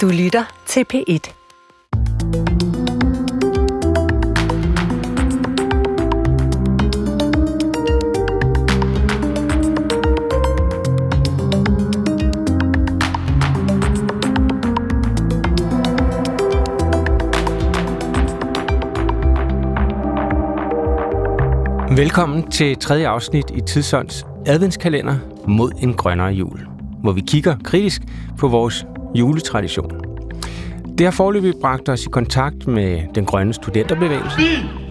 Du lytter til P1. Velkommen til tredje afsnit i Tidsånds adventskalender mod en grønnere jul, hvor vi kigger kritisk på vores juletradition. Det har forløbig bragt os i kontakt med den grønne studenterbevægelse. Vi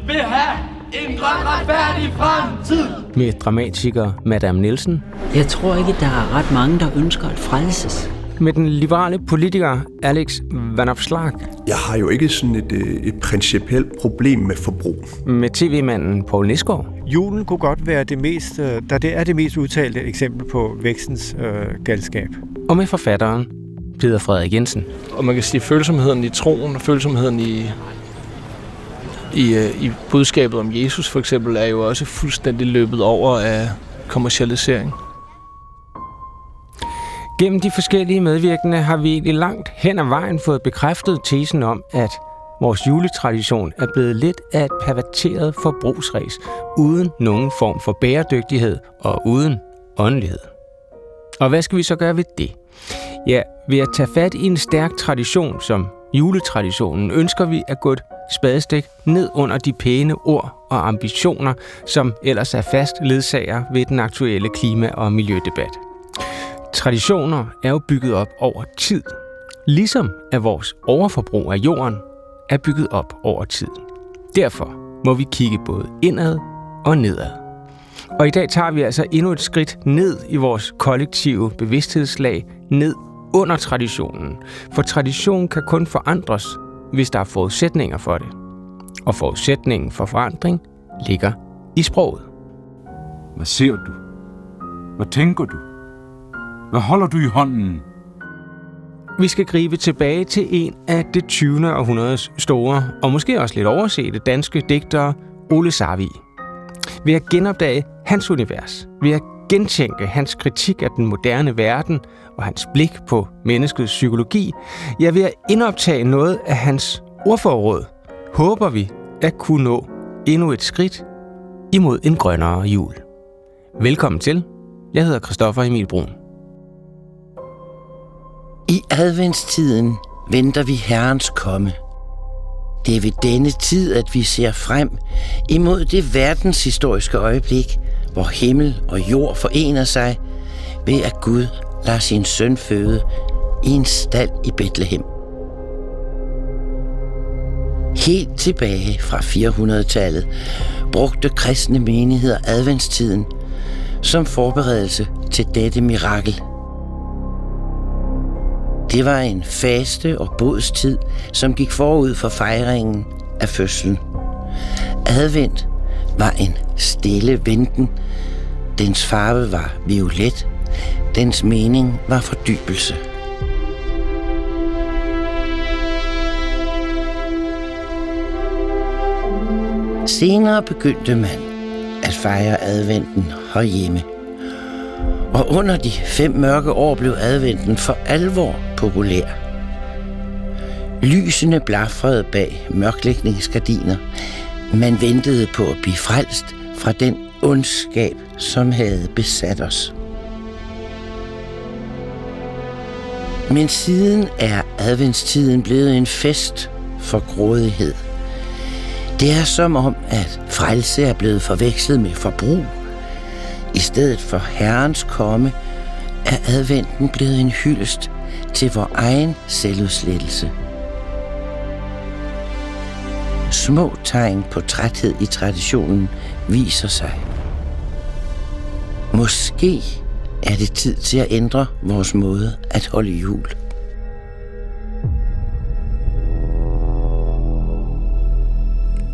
vil have en grøn retfærdig fremtid. Med dramatiker Madame Nielsen. Jeg tror ikke, der er ret mange, der ønsker at frelses. Med den liberale politiker Alex Van Opslark. Jeg har jo ikke sådan et, øh, et principielt problem med forbrug. Med tv-manden Poul Nisgaard. Julen kunne godt være det mest, øh, der det er det mest udtalte eksempel på vækstens øh, galskab. Og med forfatteren Peter Frederik Jensen. Og man kan sige, følsomheden i troen og følsomheden i, i, i budskabet om Jesus for eksempel, er jo også fuldstændig løbet over af kommercialisering. Gennem de forskellige medvirkende har vi egentlig langt hen ad vejen fået bekræftet tesen om, at vores juletradition er blevet lidt af et perverteret forbrugsræs, uden nogen form for bæredygtighed og uden åndelighed. Og hvad skal vi så gøre ved det? Ja, ved at tage fat i en stærk tradition som juletraditionen, ønsker vi at gå et spadestik ned under de pæne ord og ambitioner, som ellers er fast ledsager ved den aktuelle klima- og miljødebat. Traditioner er jo bygget op over tid, ligesom at vores overforbrug af jorden er bygget op over tid. Derfor må vi kigge både indad og nedad. Og i dag tager vi altså endnu et skridt ned i vores kollektive bevidsthedslag, ned under traditionen. For tradition kan kun forandres, hvis der er forudsætninger for det. Og forudsætningen for forandring ligger i sproget. Hvad ser du? Hvad tænker du? Hvad holder du i hånden? Vi skal gribe tilbage til en af det 20. århundredes store, og måske også lidt oversete danske digtere, Ole Sarvi. Ved at genopdage hans univers, ved at gentænke hans kritik af den moderne verden og hans blik på menneskets psykologi, ja ved at indoptage noget af hans ordforråd, håber vi at kunne nå endnu et skridt imod en grønnere jul. Velkommen til. Jeg hedder Christoffer Emil Brun. I adventstiden venter vi Herrens komme. Det er ved denne tid, at vi ser frem imod det verdenshistoriske øjeblik, hvor himmel og jord forener sig ved at Gud lader sin søn føde i en stald i Bethlehem. Helt tilbage fra 400-tallet brugte kristne menigheder adventstiden som forberedelse til dette mirakel – det var en faste og bodstid, som gik forud for fejringen af fødslen. Advent var en stille venten. Dens farve var violet. Dens mening var fordybelse. Senere begyndte man at fejre adventen herhjemme. Og under de fem mørke år blev adventen for alvor populær. Lysene blafrede bag mørklægningsgardiner. Man ventede på at blive frelst fra den ondskab, som havde besat os. Men siden er adventstiden blevet en fest for grådighed. Det er som om, at frelse er blevet forvekslet med forbrug. I stedet for Herrens komme er adventen blevet en hyldest til vor egen selvudslettelse. Små tegn på træthed i traditionen viser sig. Måske er det tid til at ændre vores måde at holde jul.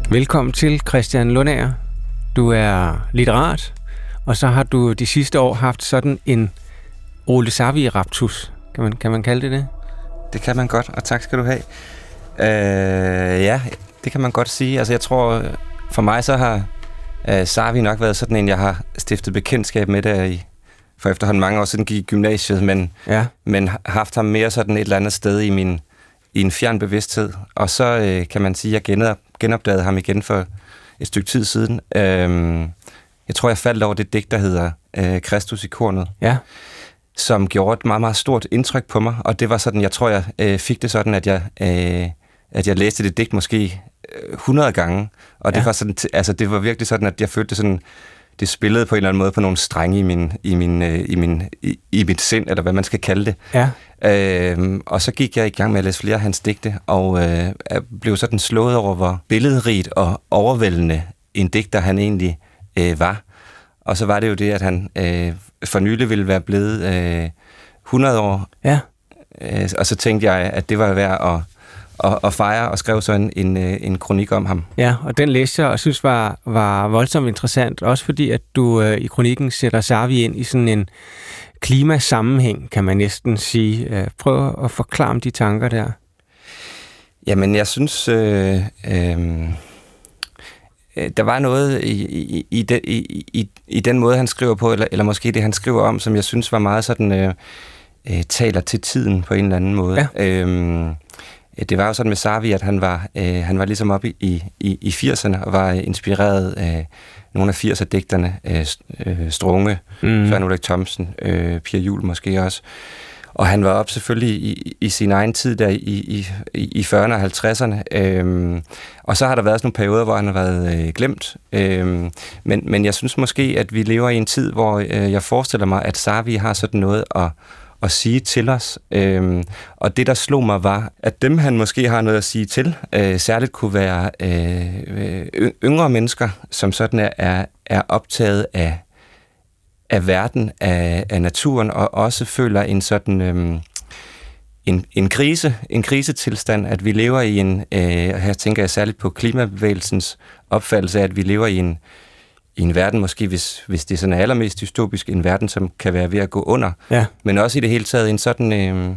Velkommen til Christian Lundager. Du er litterat, og så har du de sidste år haft sådan en Ole Savi-raptus. Kan man, kan man kalde det det? Det kan man godt, og tak skal du have. Øh, ja, det kan man godt sige. Altså jeg tror, for mig så har øh, Savi nok været sådan en, jeg har stiftet bekendtskab med der i for efterhånden mange år siden gik i gymnasiet, men, Ja. men haft ham mere sådan et eller andet sted i min i en fjern bevidsthed. Og så øh, kan man sige, at jeg genop, genopdagede ham igen for et stykke tid siden. Øhm, jeg tror, jeg faldt over det digt, der hedder øh, Kristus i kornet, Ja. som gjorde et meget, meget stort indtryk på mig. Og det var sådan, jeg tror, jeg øh, fik det sådan, at jeg, øh, at jeg læste det digt måske øh, 100 gange. Og det Ja. var sådan, altså det var virkelig sådan, at jeg følte sådan, det spillede på en eller anden måde på nogle strenge i, min, i, min, øh, i, min, i, i mit sind, eller hvad man skal kalde det. Ja. Øhm, og så gik jeg i gang med at læse flere af hans digte, og øh, jeg blev sådan slået over, hvor billedrigt og overvældende en digter han egentlig øh, var. Og så var det jo det, at han øh, for nylig ville være blevet øh, 100 år, Ja. øh, og så tænkte jeg, at det var værd at, at, at fejre, og skrev så en, en, øh, en kronik om ham. Ja, og den læste jeg og synes var, var voldsomt interessant, også fordi at du øh, i kronikken sætter Sarvi ind i sådan en klimasammenhæng, kan man næsten sige. Øh, prøv at forklare om de tanker der. Jamen, jeg synes, øh, øh, øh, der var noget i, i, i, den, i, i, i den måde, han skriver på, eller, eller måske det, han skriver om, som jeg synes var meget sådan, øh, øh, taler til tiden på en eller anden måde. Ja. Øh, det var jo sådan med Sarvi, at han var, øh, han var ligesom oppe i, i, i 80'erne og var inspireret af nogle af 80'er-digterne, øh, øh, Strunge, mm. Søren Ulrik Thomsen, øh, Pia Jul måske også. Og han var op selvfølgelig i, i sin egen tid der i, i, i 40'erne og 50'erne. Øhm, og så har der været sådan nogle perioder, hvor han har været øh, glemt. Øhm, men, men jeg synes måske, at vi lever i en tid, hvor øh, jeg forestiller mig, at Sarvi har sådan noget at, at sige til os. Øhm, og det, der slog mig, var, at dem, han måske har noget at sige til, øh, særligt kunne være øh, øh yngre mennesker, som sådan er, er, er optaget af af verden, af, af naturen, og også føler en sådan øhm, en, en krise, en krisetilstand, at vi lever i en, øh, her tænker jeg særligt på klimabevægelsens opfattelse af, at vi lever i en, i en verden, måske hvis, hvis det sådan er allermest dystopisk, en verden, som kan være ved at gå under, Ja. men også i det hele taget en sådan, øh,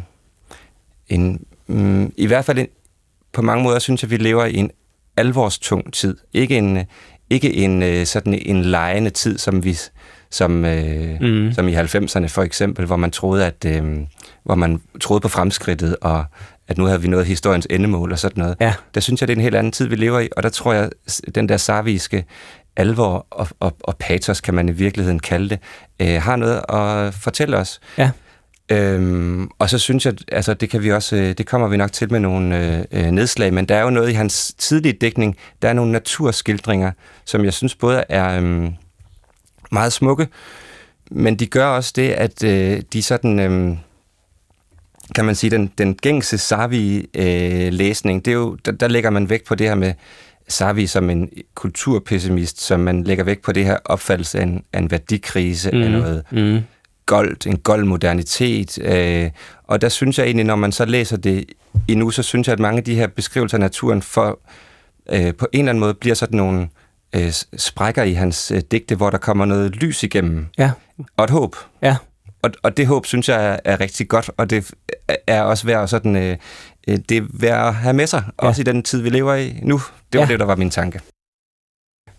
en, mm, i hvert fald en, på mange måder synes jeg, vi lever i en alvorstung tid. Ikke en, ikke en øh, sådan en lejende tid, som vi som, øh, mm. som i 90'erne for eksempel, hvor man troede, at øh, hvor man troede på fremskridtet, og at nu havde vi nået historiens endemål og sådan noget. Ja. Der synes jeg, det er en helt anden tid, vi lever i, og der tror jeg, den der sarviske alvor og, og, og patos, kan man i virkeligheden kalde det, øh, har noget at fortælle os. Ja. Øhm, og så synes jeg, altså det kan vi også, øh, det kommer vi nok til med nogle øh, nedslag, men der er jo noget i hans tidlige dækning, der er nogle naturskildringer, som jeg synes både er øh, meget smukke, men de gør også det, at øh, de sådan, øh, kan man sige, den, den gængse Sarvi-læsning, øh, det er jo, der, der lægger man vægt på det her med Sarvi som en kulturpessimist, som man lægger vægt på det her opfattelse af en, af en værdikrise, mm. af noget Mm. goldt, en gold modernitet. Øh, og der synes jeg egentlig, når man så læser det endnu, så synes jeg, at mange af de her beskrivelser af naturen for, øh, på en eller anden måde bliver sådan nogle øh, sprækker i hans øh, digte, hvor der kommer noget lys igennem. Ja. Og et håb. Ja. Og, og det håb, synes jeg, er, er rigtig godt, og det er også værd at sådan... Øh, øh, det er værd at have med sig, ja. også i den tid, vi lever i nu. Det var Ja. det, der var min tanke.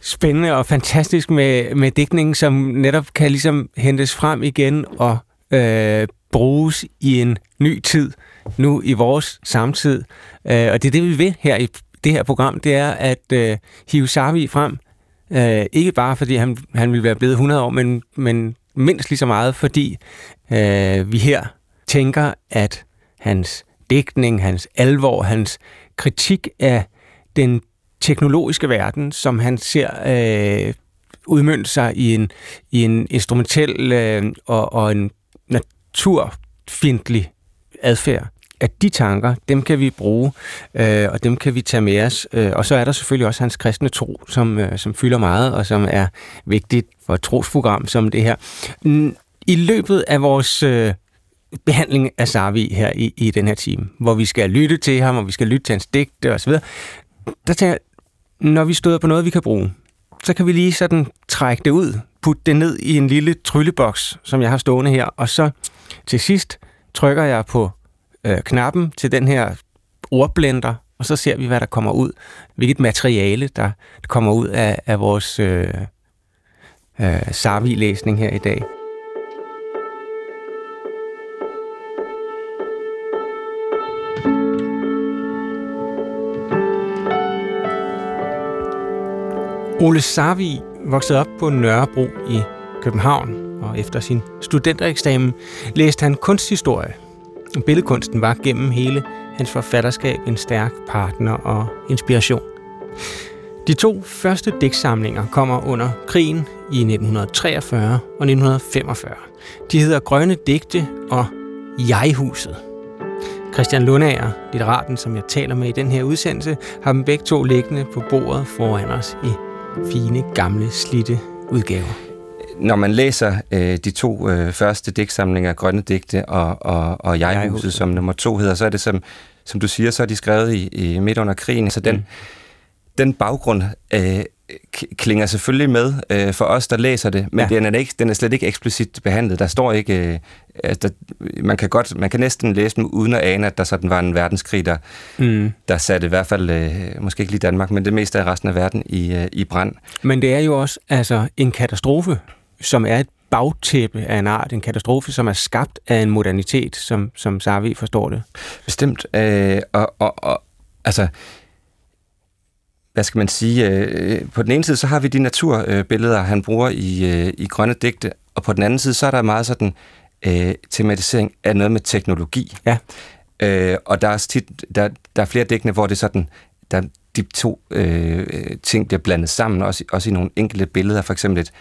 Spændende og fantastisk med, med digtningen, som netop kan ligesom hentes frem igen og øh, bruges i en ny tid, nu i vores samtid. Øh, og det er det, vi vil her i det her program, det er at øh, hive Sarvi frem. Øh, ikke bare fordi han, han ville være blevet 100 år, men, men mindst lige så meget, fordi øh, vi her tænker, at hans digtning, hans alvor, hans kritik af den teknologiske verden, som han ser øh, udmønte sig i en, i en instrumentel øh, og, og en naturfindelig adfærd. At de tanker, dem kan vi bruge, øh, og dem kan vi tage med os. Øh, og så er der selvfølgelig også hans kristne tro, som, øh, som fylder meget, og som er vigtigt for et trosprogram som det her. I løbet af vores øh, behandling af Sarvi her i, i den her time, hvor vi skal lytte til ham, og vi skal lytte til hans digte osv., der tænker jeg, når vi støder på noget, vi kan bruge, så kan vi lige sådan trække det ud, putte det ned i en lille trylleboks, som jeg har stående her, og så til sidst trykker jeg på øh, knappen til den her ordblender, og så ser vi, hvad der kommer ud. Hvilket materiale, der kommer ud af, af vores øh, øh, Sarvi-læsning her i dag. Ole Sarvi voksede op på Nørrebro i København, og efter sin studentereksamen læste han kunsthistorie. Billedkunsten var gennem hele hans forfatterskab en stærk partner og inspiration. De to første digtsamlinger kommer under krigen i 1943 og 1945. De hedder Grønne Digte og Jeghuset. Christian Lundager, litteraten, som jeg taler med i den her udsendelse, har dem begge to liggende på bordet foran os i fine, gamle, slitte udgaver. Når man læser øh, de to øh, første digtsamlinger, Grønne Digte og, og, og Jeghuset, som nummer to hedder, så er det som, som du siger, så er de skrevet i, i midt under krigen. Så den, mm. den baggrund øh, klinger selvfølgelig med øh, for os, der læser det, men ja. den, er ikke, den er slet ikke eksplicit behandlet. Der står ikke... Øh, altså, man, kan godt, man kan næsten læse dem uden at ane, at der sådan var en verdenskrig, der, mm. der satte i hvert fald, øh, måske ikke lige Danmark, men det meste af resten af verden i, øh, i brand. Men det er jo også altså, en katastrofe, som er et bagtæppe af en art, en katastrofe, som er skabt af en modernitet, som, som Sarvi forstår det. Bestemt. Øh, og, og, og altså hvad skal man sige, øh, på den ene side, så har vi de naturbilleder, han bruger i, øh, i grønne digte, og på den anden side, så er der meget sådan øh, tematisering af noget med teknologi. Ja. Øh, og der er, tit, der, der er flere digtene, hvor det er sådan, der, de to øh, ting bliver blandet sammen, også, også i nogle enkelte billeder, for eksempel et,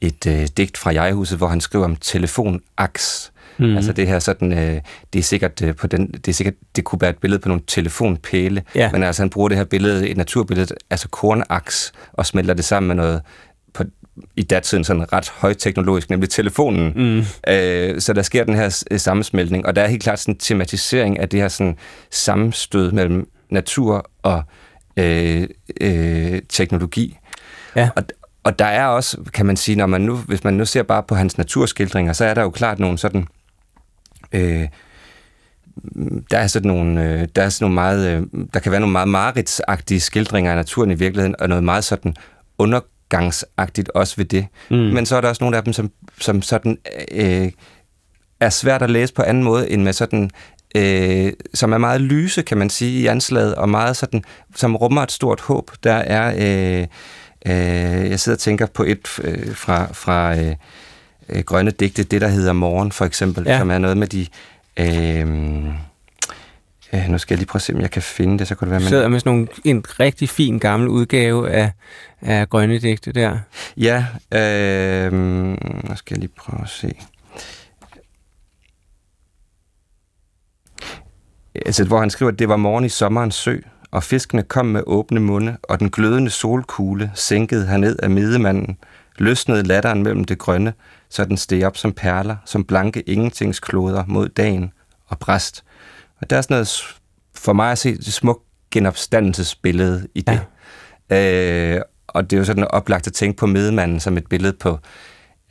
et øh, digt fra Jeghuset, hvor han skriver om telefonaks, Mm. Altså det her sådan, øh, det er sikkert øh, på den, det er sikkert, det kunne være et billede på nogle telefonpæle, ja. men altså han bruger det her billede, et naturbillede, altså kornaks, og smelter det sammen med noget, på, i datiden sådan ret højteknologisk, nemlig telefonen. Mm. Øh, så der sker den her øh, sammensmeltning, og der er helt klart sådan en tematisering af det her sådan sammenstød mellem natur og øh, øh, teknologi. Ja. Og, og der er også, kan man sige, når man nu, hvis man nu ser bare på hans naturskildringer, så er der jo klart nogle sådan Øh, der er sådan nogle, øh, der er sådan nogle meget, øh, der kan være nogle meget maritsagtige skildringer af naturen i virkeligheden, og noget meget sådan undergangsagtigt også ved det. Mm. Men så er der også nogle af dem, som, som sådan øh, er svært at læse på anden måde, end med sådan øh, som er meget lyse, kan man sige, i anslaget, og meget sådan, som rummer et stort håb. Der er, øh, øh, jeg sidder og tænker på et øh, fra, fra øh, øh, grønne digte, det der hedder Morgen for eksempel, ja. som er noget med de... Øh, øh, nu skal jeg lige prøve at se, om jeg kan finde det, så kunne det være... Man... Sidder med sådan nogle, en rigtig fin gammel udgave af, af grønne digte der. Ja, øh, nu skal jeg lige prøve at se. Altså, hvor han skriver, at det var morgen i sommerens sø, og fiskene kom med åbne munde, og den glødende solkugle sænkede herned af midemanden, løsnede latteren mellem det grønne, så den steg op som perler, som blanke ingentingskloder mod dagen og bræst. Og der er sådan noget, for mig at se, det smukt genopstandelsesbillede i det. Ja. Øh, og det er jo sådan oplagt at tænke på medmanden som et billede på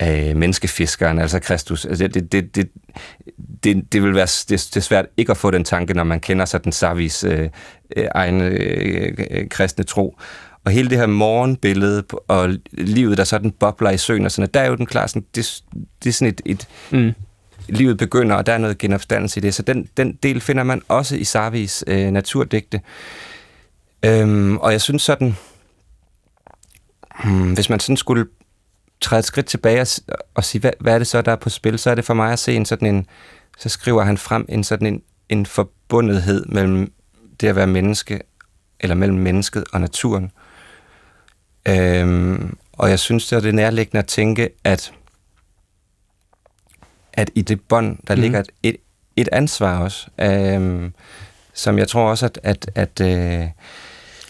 øh, menneskefiskeren, altså Kristus. Altså det, det, det, det, det vil være det, det er svært ikke at få den tanke, når man kender sådan Savis øh, øh, egen øh, øh, kristne tro. Og hele det her morgenbillede og livet, der sådan bobler i søen og sådan, der er jo den klar, sådan, det, det er sådan et, et mm. livet begynder, og der er noget genopstandelse i det. Så den, den del finder man også i Sarvis øh, naturdigte. Øhm, og jeg synes sådan, hmm, hvis man sådan skulle træde et skridt tilbage og, og sige, hvad, hvad er det så, der er på spil, så er det for mig at se en sådan en, så skriver han frem en sådan en, en forbundethed mellem det at være menneske, eller mellem mennesket og naturen. Øhm, og jeg synes, det er nærliggende at tænke, at, at i det bånd, der mm. ligger et, et, et ansvar også, øhm, som jeg tror også, at... at, at øh,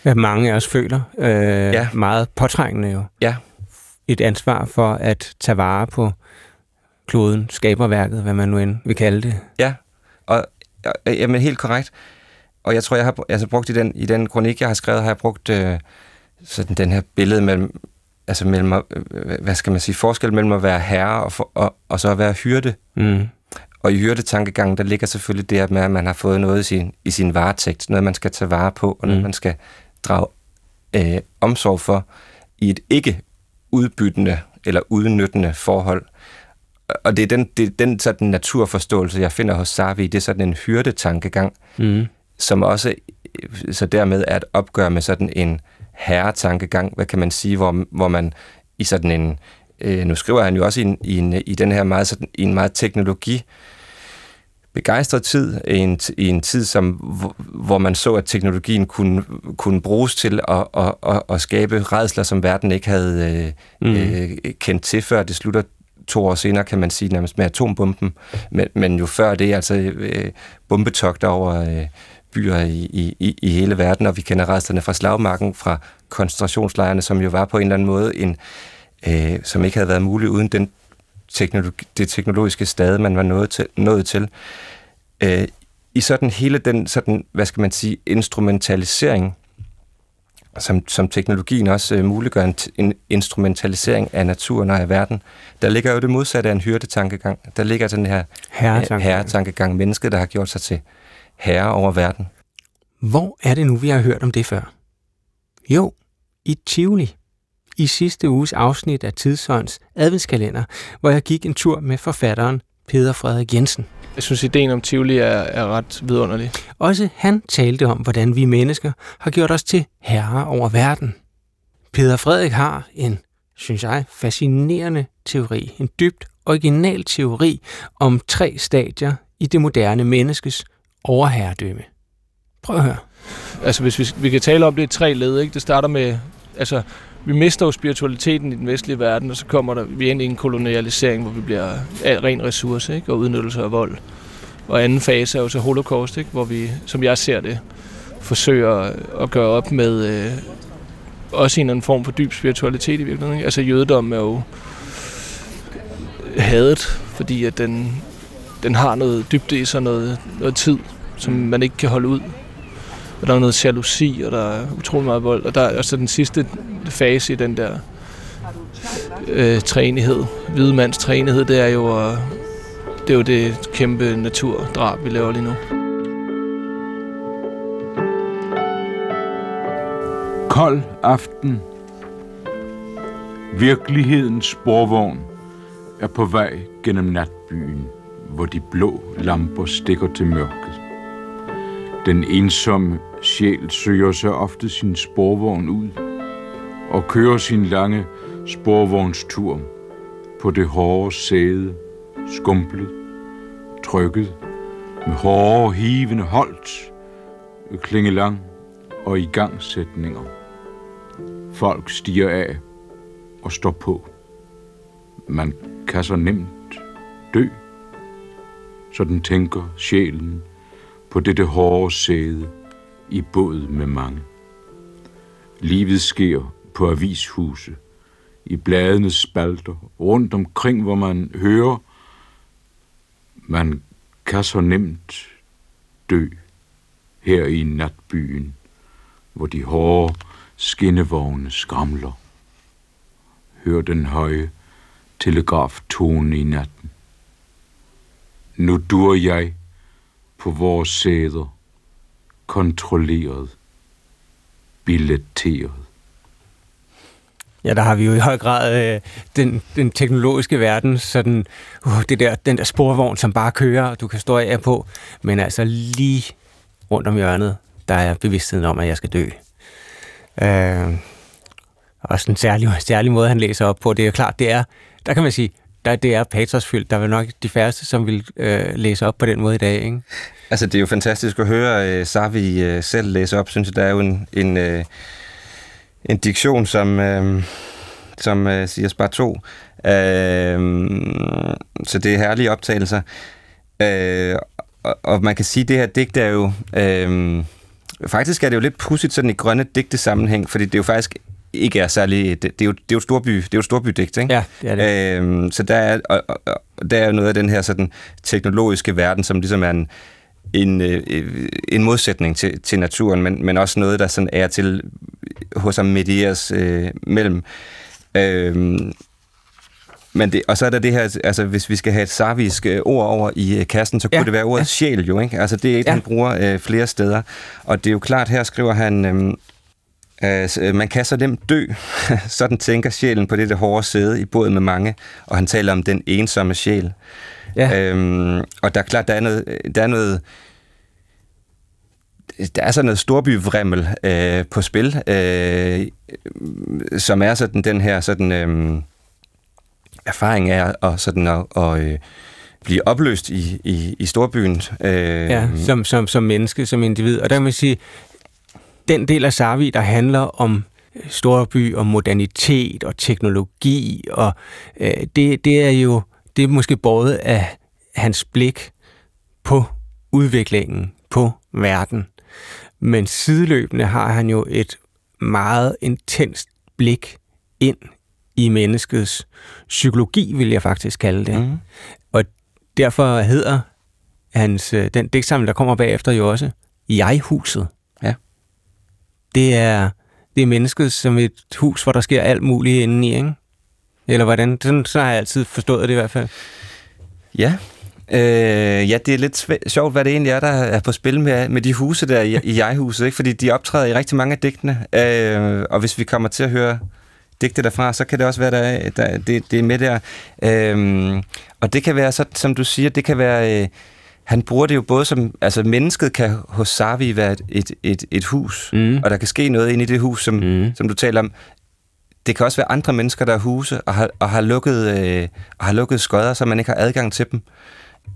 ja, mange af os føler øh, ja. meget påtrængende jo. Ja. Et ansvar for at tage vare på kloden, skaberværket, hvad man nu end vil kalde det. Ja, og jamen helt korrekt. Og jeg tror, jeg har altså, brugt i den, i den kronik, jeg har skrevet, har jeg brugt øh, sådan den her billede mellem, altså mellem, øh, hvad skal man sige, forskel mellem at være herre og, for, og, og så at være hyrde. Mm. Og i hyrdetankegangen, der ligger selvfølgelig det med, at man har fået noget i sin, i sin varetægt, noget man skal tage vare på, og noget mm. man skal drage øh, omsorg for i et ikke udbyttende eller udnyttende forhold. Og det er den, det er den sådan naturforståelse, jeg finder hos Sarvi, det er sådan en hyrdetankegang, mm. som også så dermed er et opgør med sådan en herretankegang, hvad kan man sige, hvor, hvor man i sådan en, øh, nu skriver han jo også i, en, i, en, i den her meget, sådan, i en meget teknologi, begejstret tid, i en, i en tid, som, hvor, man så, at teknologien kunne, kunne bruges til at, at, at, at skabe redsler, som verden ikke havde øh, mm. øh, kendt til før. Det slutter to år senere, kan man sige, nærmest med atombomben. Men, men jo før det, altså øh, bombetogter over øh, byer i, i, i hele verden, og vi kender resterne fra slagmarken, fra koncentrationslejrene, som jo var på en eller anden måde en, øh, som ikke havde været muligt uden den teknologi, det teknologiske stade, man var nået til. Nået til. Øh, I sådan hele den, sådan, hvad skal man sige, instrumentalisering, som, som teknologien også øh, muliggør en, en instrumentalisering af naturen og af verden, der ligger jo det modsatte af en hyrdetankegang. Der ligger den her herretankegang, herretankegang mennesket, der har gjort sig til herre over verden. Hvor er det nu, vi har hørt om det før? Jo, i Tivoli. I sidste uges afsnit af Tidsånds adventskalender, hvor jeg gik en tur med forfatteren Peter Frederik Jensen. Jeg synes, ideen om Tivoli er, er ret vidunderlig. Også han talte om, hvordan vi mennesker har gjort os til herrer over verden. Peter Frederik har en, synes jeg, fascinerende teori. En dybt original teori om tre stadier i det moderne menneskes overherredømme. Prøv at høre. Altså, hvis vi, vi kan tale om det i tre led, ikke? Det starter med, altså, vi mister jo spiritualiteten i den vestlige verden, og så kommer der, vi ind i en kolonialisering, hvor vi bliver ren ressource ikke? og udnyttelse af vold. Og anden fase er jo så holocaust, ikke? hvor vi, som jeg ser det, forsøger at gøre op med øh, også en eller anden form for dyb spiritualitet i virkeligheden. Ikke? Altså jødedommen er jo hadet, fordi at den, den har noget dybde i sig, noget, noget tid, som man ikke kan holde ud. Og der er noget jalousi, og der er utrolig meget vold. Og der er også den sidste fase i den der øh, træenighed, hvide mands træenighed, det er jo, øh, det er jo det kæmpe naturdrab, vi laver lige nu. Kold aften. Virkelighedens sporvogn er på vej gennem natbyen, hvor de blå lamper stikker til mørket. Den ensomme sjæl søger så ofte sin sporvogn ud og kører sin lange sporvognstur på det hårde sæde, skumplet, trykket, med hårde, hivende holdt, klingelang og igangsætninger. Folk stiger af og står på. Man kan så nemt dø, sådan tænker sjælen på dette hårde sæde i båd med mange. Livet sker på avishuse, i bladenes spalter, rundt omkring, hvor man hører, man kan så nemt dø her i natbyen, hvor de hårde skinnevogne skramler. Hør den høje telegraftone i nat nu dur jeg på vores sæder, kontrolleret, billetteret. Ja, der har vi jo i høj grad øh, den, den teknologiske verden, sådan uh, det der, den der sporvogn, som bare kører, og du kan stå af på. Men altså lige rundt om hjørnet, der er bevidstheden om, at jeg skal dø. Øh, også en særlig, særlig måde, han læser op på. Det er jo klart, det er, der kan man sige, der, det er patosfyldt. Der er nok de færreste, som vil øh, læse op på den måde i dag, ikke? Altså, det er jo fantastisk at høre øh, Savi øh, selv læse op, synes jeg. Der er jo en, en, øh, en diktion, som, øh, som øh, siger bare to. Øh, så det er herlige optagelser. Øh, og, og man kan sige, at det her digt er jo... Øh, faktisk er det jo lidt pudsigt sådan i grønne digte sammenhæng, fordi det er jo faktisk ikke er særlig... Det, det, er, jo, det er jo storby, det er jo storbydigt, ikke? Ja, det er det. Øhm, så der er, og, og, der er noget af den her sådan teknologiske verden, som ligesom er en, en, øh, en modsætning til, til naturen, men, men også noget, der sådan er til hos ham medieres øh, mellem. Øhm, men det, og så er der det her, altså hvis vi skal have et sarvisk øh, ord over i øh, kassen, så kunne ja, det være ordet ja. sjæl jo, ikke? Altså det er et, ja. han bruger øh, flere steder. Og det er jo klart, her skriver han, øh, Øh, man kan så nemt dø, sådan tænker sjælen på det hårde sæde i båd med mange, og han taler om den ensomme sjæl. Ja. Øhm, og der er klart, der er noget, der er noget der er sådan noget storbyvrimmel øh, på spil, øh, som er sådan den her sådan øh, erfaring af at, sådan at, at øh, blive opløst i, i, i storbyen. Øh, ja, som, som, som menneske, som individ. Og der kan man sige, den del af Sarvi, der handler om storby og modernitet og teknologi, og øh, det, det er jo det er måske både af hans blik på udviklingen, på verden. Men sideløbende har han jo et meget intenst blik ind i menneskets psykologi, vil jeg faktisk kalde det. Mm. Og derfor hedder hans, øh, den digtsamling, der kommer bagefter jo også, Jeg-huset. Det er, det er mennesket som et hus, hvor der sker alt muligt indeni, ikke? Eller hvordan? Sådan, så har jeg altid forstået det i hvert fald. Ja, Øh, ja, det er lidt sjovt, hvad det egentlig er, der er på spil med, med de huse der i, i jeg-huset, ikke? fordi de optræder i rigtig mange af digtene, øh, og hvis vi kommer til at høre digte derfra, så kan det også være, der, der det, det er med der. Øh, og det kan være, så, som du siger, det kan være... Øh, han bruger det jo både som, altså mennesket kan hos Sarvi være et, et, et, et hus, mm. og der kan ske noget ind i det hus, som, mm. som du taler om. Det kan også være andre mennesker, der er huse og har, og har, lukket, øh, og har lukket skodder, så man ikke har adgang til dem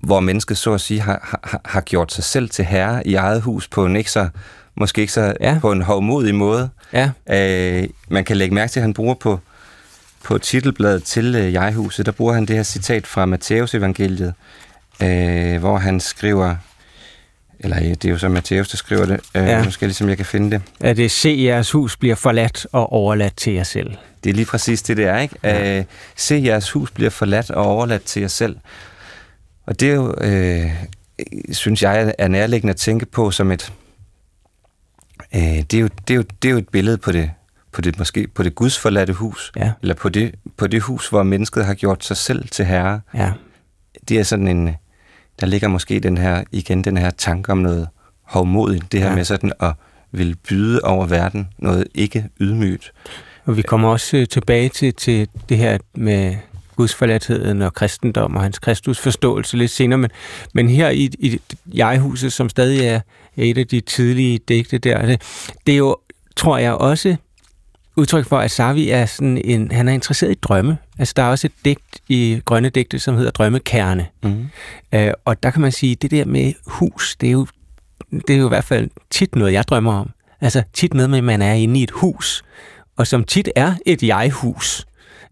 hvor mennesket så at sige har, har, har gjort sig selv til herre i eget hus på en ikke så, måske ikke så ja. på en hovmodig måde. Ja. Øh, man kan lægge mærke til, at han bruger på, på titelbladet til øh, Jeghuset, der bruger han det her citat fra Matteus evangeliet, øh, hvor han skriver, eller det er jo så Matteus, der skriver det, øh, ja. måske ligesom jeg kan finde det. At det se jeres hus bliver forladt og overladt til jer selv. Det er lige præcis det, det er, ikke? Ja. Øh, se jeres hus bliver forladt og overladt til jer selv. Og det er jo, øh, synes jeg, er nærliggende at tænke på som et... Øh, det, er jo, det, er jo, det er jo et billede på det, på det måske på det gudsforladte hus, ja. eller på det, på det hus, hvor mennesket har gjort sig selv til herre. Ja. Det er sådan en, der ligger måske den her, igen den her tanke om noget hovmodigt, det her ja. med sådan at vil byde over verden, noget ikke ydmygt. Og vi kommer også øh, tilbage til, til det her med gudsforladtheden og kristendom og hans kristusforståelse lidt senere, men, men her i, i jeghuset, som stadig er et af de tidlige digte der, det, det er jo, tror jeg også, udtryk for, at Savi er sådan en, han er interesseret i drømme. Altså, der er også et digt i Grønne Digte, som hedder Drømmekerne. Mm. Øh, og der kan man sige, det der med hus, det er jo, det er jo i hvert fald tit noget, jeg drømmer om. Altså, tit noget med, at man er inde i et hus, og som tit er et jeg-hus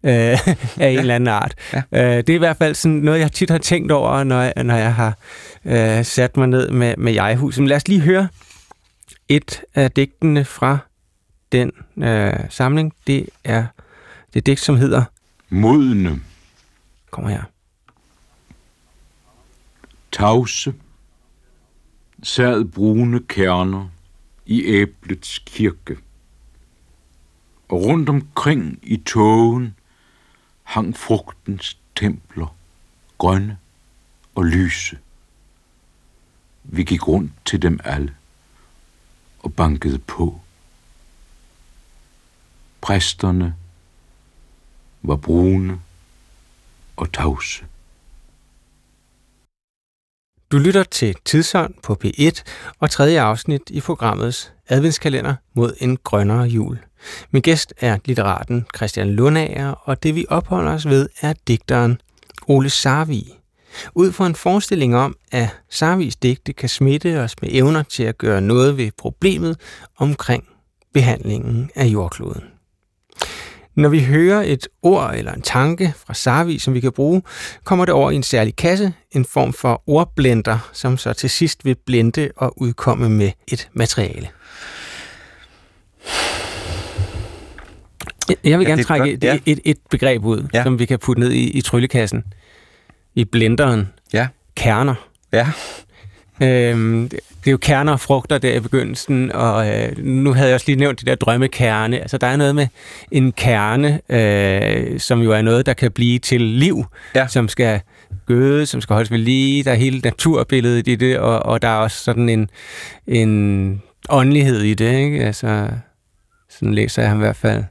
øh, af en ja. eller anden art. Ja. Øh, det er i hvert fald sådan noget, jeg tit har tænkt over, når jeg, når jeg har øh, sat mig ned med, med jeg-hus. Men lad os lige høre et af digtene fra den øh, samling. Det er det digt, som hedder Modne. Kom her. Tavse sad brune kerner i æblets kirke. Og rundt omkring i togen hang frugtens templer, grønne og lyse. Vi gik rundt til dem alle og bankede på. Præsterne var brune og tavse. Du lytter til Tidsånd på P1 og tredje afsnit i programmets adventskalender mod en grønnere jul. Min gæst er litteraten Christian Lundager, og det vi opholder os ved er digteren Ole Sarvi. Ud fra en forestilling om, at Sarvis digte kan smitte os med evner til at gøre noget ved problemet omkring behandlingen af jordkloden. Når vi hører et ord eller en tanke fra Sarvi, som vi kan bruge, kommer det over i en særlig kasse, en form for ordblender, som så til sidst vil blende og udkomme med et materiale. Jeg vil ja, gerne trække et, ja. et, et begreb ud, ja. som vi kan putte ned i, i tryllekassen. I blenderen. Ja. Kerner. Ja. Øhm, det er jo kerner og frugter der i begyndelsen, og øh, nu havde jeg også lige nævnt de der drømmekerne. Altså, der er noget med en kerne, øh, som jo er noget, der kan blive til liv, ja. som skal gøde, som skal holdes ved lige. Der er hele naturbilledet i det, og, og der er også sådan en, en åndelighed i det, ikke? Altså, sådan læser jeg ham i hvert fald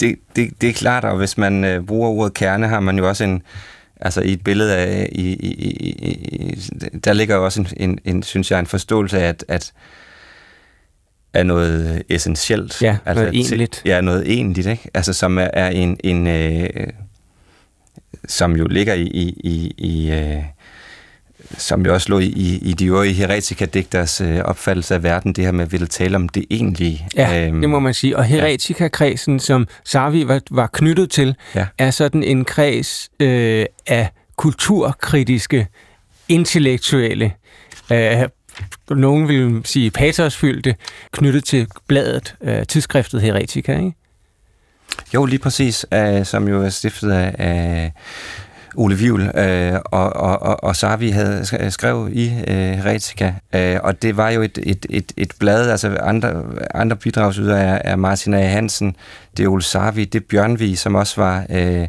det, det, det er klart, og hvis man øh, bruger ordet kerne, har man jo også en, altså i et billede af, i, i, i, der ligger jo også en, en, en, synes jeg, en forståelse af, at, at, af noget essentielt. Ja, altså, noget egentligt. Ja, noget egentligt, ikke? Altså, som er, er en, en øh, som jo ligger i, i, i, i øh, som jo også lå i, i de øvrige heretika-digters øh, opfattelse af verden, det her med at ville tale om det egentlige. Ja, øhm, det må man sige. Og heretika-kredsen, som Sarvi var, var knyttet til, Ja. er sådan en kreds øh, af kulturkritiske, intellektuelle, øh, nogen vil sige patosfyldte, knyttet til bladet, øh, tidsskriftet Heretika, ikke? Jo, lige præcis, øh, som jo er stiftet af, af Ole Vivl, øh, og, og, og, og Sarvi havde sk- skrev i øh, Heretica, øh, og det var jo et, et, et, et blad, altså andre, andre bidragsydere er, er Martin A. Hansen, det er Ole Sarvi, det er Bjørnvig, som også var øh,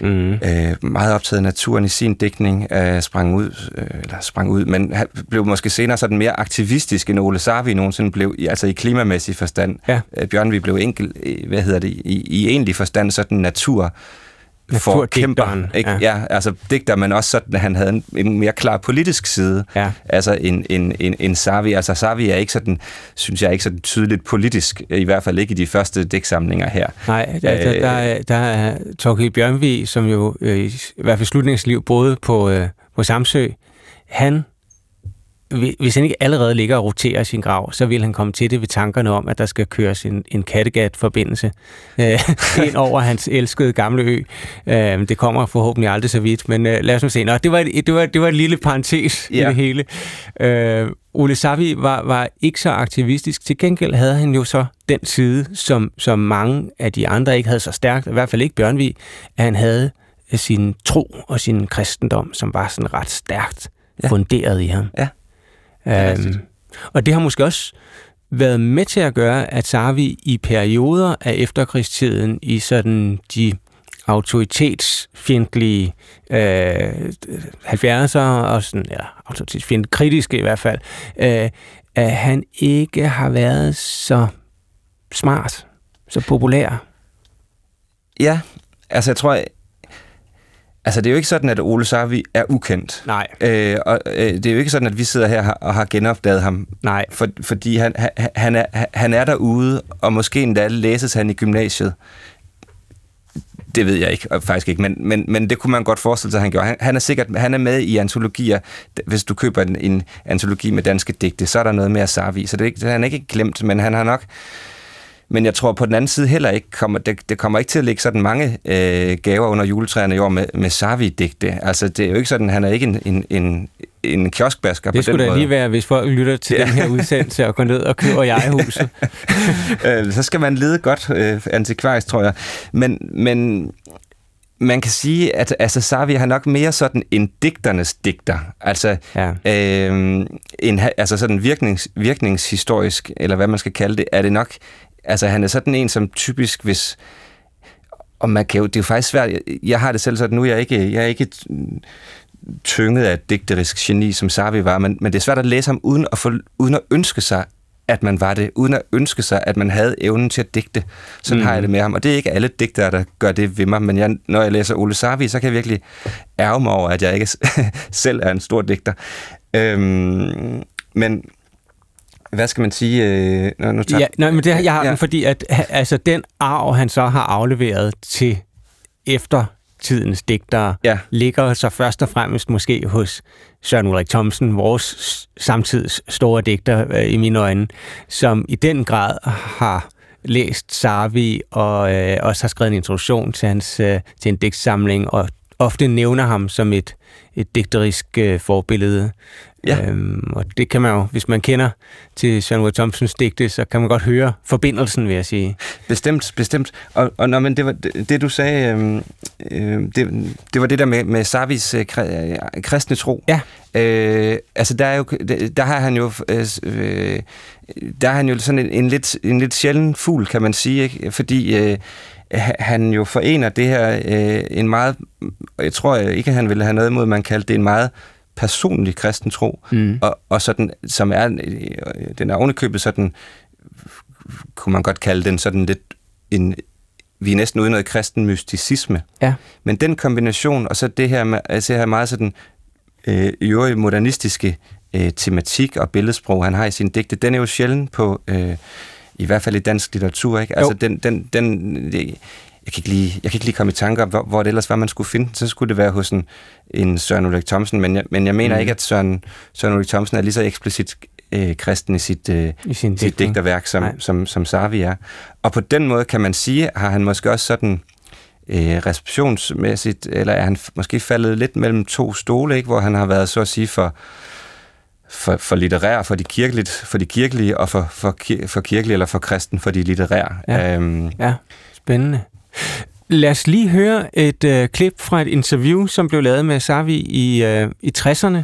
Mm. øh, meget optaget af naturen i sin dækning, øh, sprang ud, øh, eller sprang ud, men han blev måske senere sådan mere aktivistisk, end Ole Sarvi nogensinde blev, i- altså i klimamæssig forstand. Ja. Øh, Bjørnvig blev enkel, øh, hvad hedder det, i, i egentlig forstand sådan natur forkæmper. Naturdigteren, Ikke? ja. Ja. altså digter, men også sådan, at han havde en, en mere klar politisk side. Ja. Altså en, en, en, en Sarvi. Altså Sarvi er ikke sådan, synes jeg, ikke sådan tydeligt politisk, i hvert fald ikke i de første digtsamlinger her. Nej, der, der, Øh. der, er, der er Torkild Bjørnvig, som jo øh, i hvert fald slutningsliv boede på, øh, på Samsø. Han, hvis han ikke allerede ligger og roterer i sin grav, så vil han komme til det ved tankerne om, at der skal køres en, en Kattegat-forbindelse øh, ind over hans elskede gamle ø. Øh, det kommer forhåbentlig aldrig så vidt, men øh, lad os nu se. Nå, det, var et, det, var, det var et lille parentes ja. i det hele. Øh, Ole Savi var, var ikke så aktivistisk. Til gengæld havde han jo så den side, som, som mange af de andre ikke havde så stærkt, i hvert fald ikke Bjørnvig, at han havde sin tro og sin kristendom, som var sådan ret stærkt ja. Funderet i ham. Ja, Øhm, og det har måske også været med til at gøre, at Sarvi i perioder af efterkrigstiden i sådan de autoritetsfjendtlige øh, 70'er og sådan, ja, autoritetsfjendtlige, kritiske i hvert fald, øh, at han ikke har været så smart, så populær. Ja, altså jeg tror, altså det er jo ikke sådan, at Ole Sarvi er ukendt. Nej. Øh, og øh, det er jo ikke sådan, at vi sidder her og har genopdaget ham. Nej. For, fordi han, han, han, er, han er derude, og måske endda læses han i gymnasiet. Det ved jeg ikke, og faktisk ikke, men, men, men det kunne man godt forestille sig, at han gjorde. Han, han er sikkert han er med i antologier. Hvis du køber en, en antologi med danske digte, så er der noget mere Sarvi. Så det er ikke, han er ikke glemt, men han har nok... Men jeg tror på den anden side heller ikke, kommer, det, det kommer ikke til at ligge sådan mange øh, gaver under juletræerne i år med, med Sarvi-digte. Altså, det er jo ikke sådan, han er ikke en, en, en, en kioskbasker på Det den skulle da måde. lige være, hvis folk lytter til Ja. den her udsendelse og går ned og køber jeg-huset. øh, så skal man lede godt øh, antikvarisk, tror jeg. Men, men man kan sige, at altså, Sarvi har nok mere sådan en digternes digter. Altså, Ja. øh, en, altså sådan virknings, virkningshistorisk, eller hvad man skal kalde det, er det nok... Altså, han er sådan en, som typisk, hvis... Og man kan jo, det er jo faktisk svært. Jeg, jeg har det selv sådan, nu er jeg ikke, jeg er ikke tynget af et digterisk geni, som Sarvi var, men, men det er svært at læse ham uden at, få, uden at ønske sig, at man var det, uden at ønske sig, at man havde evnen til at digte. Sådan mm. har jeg det med ham. Og det er ikke alle digtere, der gør det ved mig, men jeg, når jeg læser Ole Sarvi, så kan jeg virkelig ærge mig over, at jeg ikke selv er en stor digter. Øhm, men hvad skal man sige? Øh, nu, nu tager, Ja, nej, men det, jeg har Ja. den, fordi at altså, den arv, han så har afleveret til eftertidens digtere, Ja. ligger så først og fremmest måske hos Søren Ulrik Thomsen, vores samtids store digter øh, i mine øjne, som i den grad har læst Sarvi og øh, også har skrevet en introduktion til, hans, øh, til en digtsamling, og ofte nævner ham som et, et digterisk øh, forbillede. Ja. Øhm, og det kan man jo, hvis man kender til Søren Ulrik Thomsens digte, så kan man godt høre forbindelsen, vil jeg sige. Bestemt, bestemt. Og, og nå, men det, var, det, det du sagde, øh, øh, det, det var det der med, med Sarvis øh, øh, kristne tro. Ja. Øh, altså der, er jo, der har han jo øh, øh, der er han jo sådan en, en, lidt, en lidt sjælden fugl, kan man sige, ikke? fordi øh, ha- han jo forener det her øh, en meget, jeg tror ikke, han ville have noget imod, man kaldte det en meget personlig kristen tro, Mm. og, og sådan, som er, øh, den er ovenikøbet sådan, kunne man godt kalde den sådan lidt en, vi er næsten ude i noget kristen mysticisme. Ja. Men den kombination, og så det her med, altså her meget sådan, øh, i øvrigt modernistiske øh, tematik og billedsprog, han har i sin digte, den er jo sjældent på, øh, i hvert fald i dansk litteratur, ikke? Altså, den, den, den, det, jeg kan, ikke lige, jeg kan ikke lige komme i tanke om, hvor, hvor det ellers var, man skulle finde. Så skulle det være hos en, en Søren Ulrik Thomsen, men jeg, men jeg mener mm. ikke, at Søren, Søren Ulrik Thomsen er lige så eksplicit øh, kristen i sit, øh, I sin sit digterværk, som, som, som, som Sarvi er. Og på den måde kan man sige, har han måske også sådan øh, receptionsmæssigt, eller er han måske faldet lidt mellem to stole, ikke? hvor han har været så at sige for, for, for litterær, for de, kirkeligt, for de kirkelige, og for, for, for kirkelige eller for kristen, for de litterære. Ja, øhm, ja. spændende. Lad os lige høre et øh, klip fra et interview, som blev lavet med Savi i, øh, i 60'erne,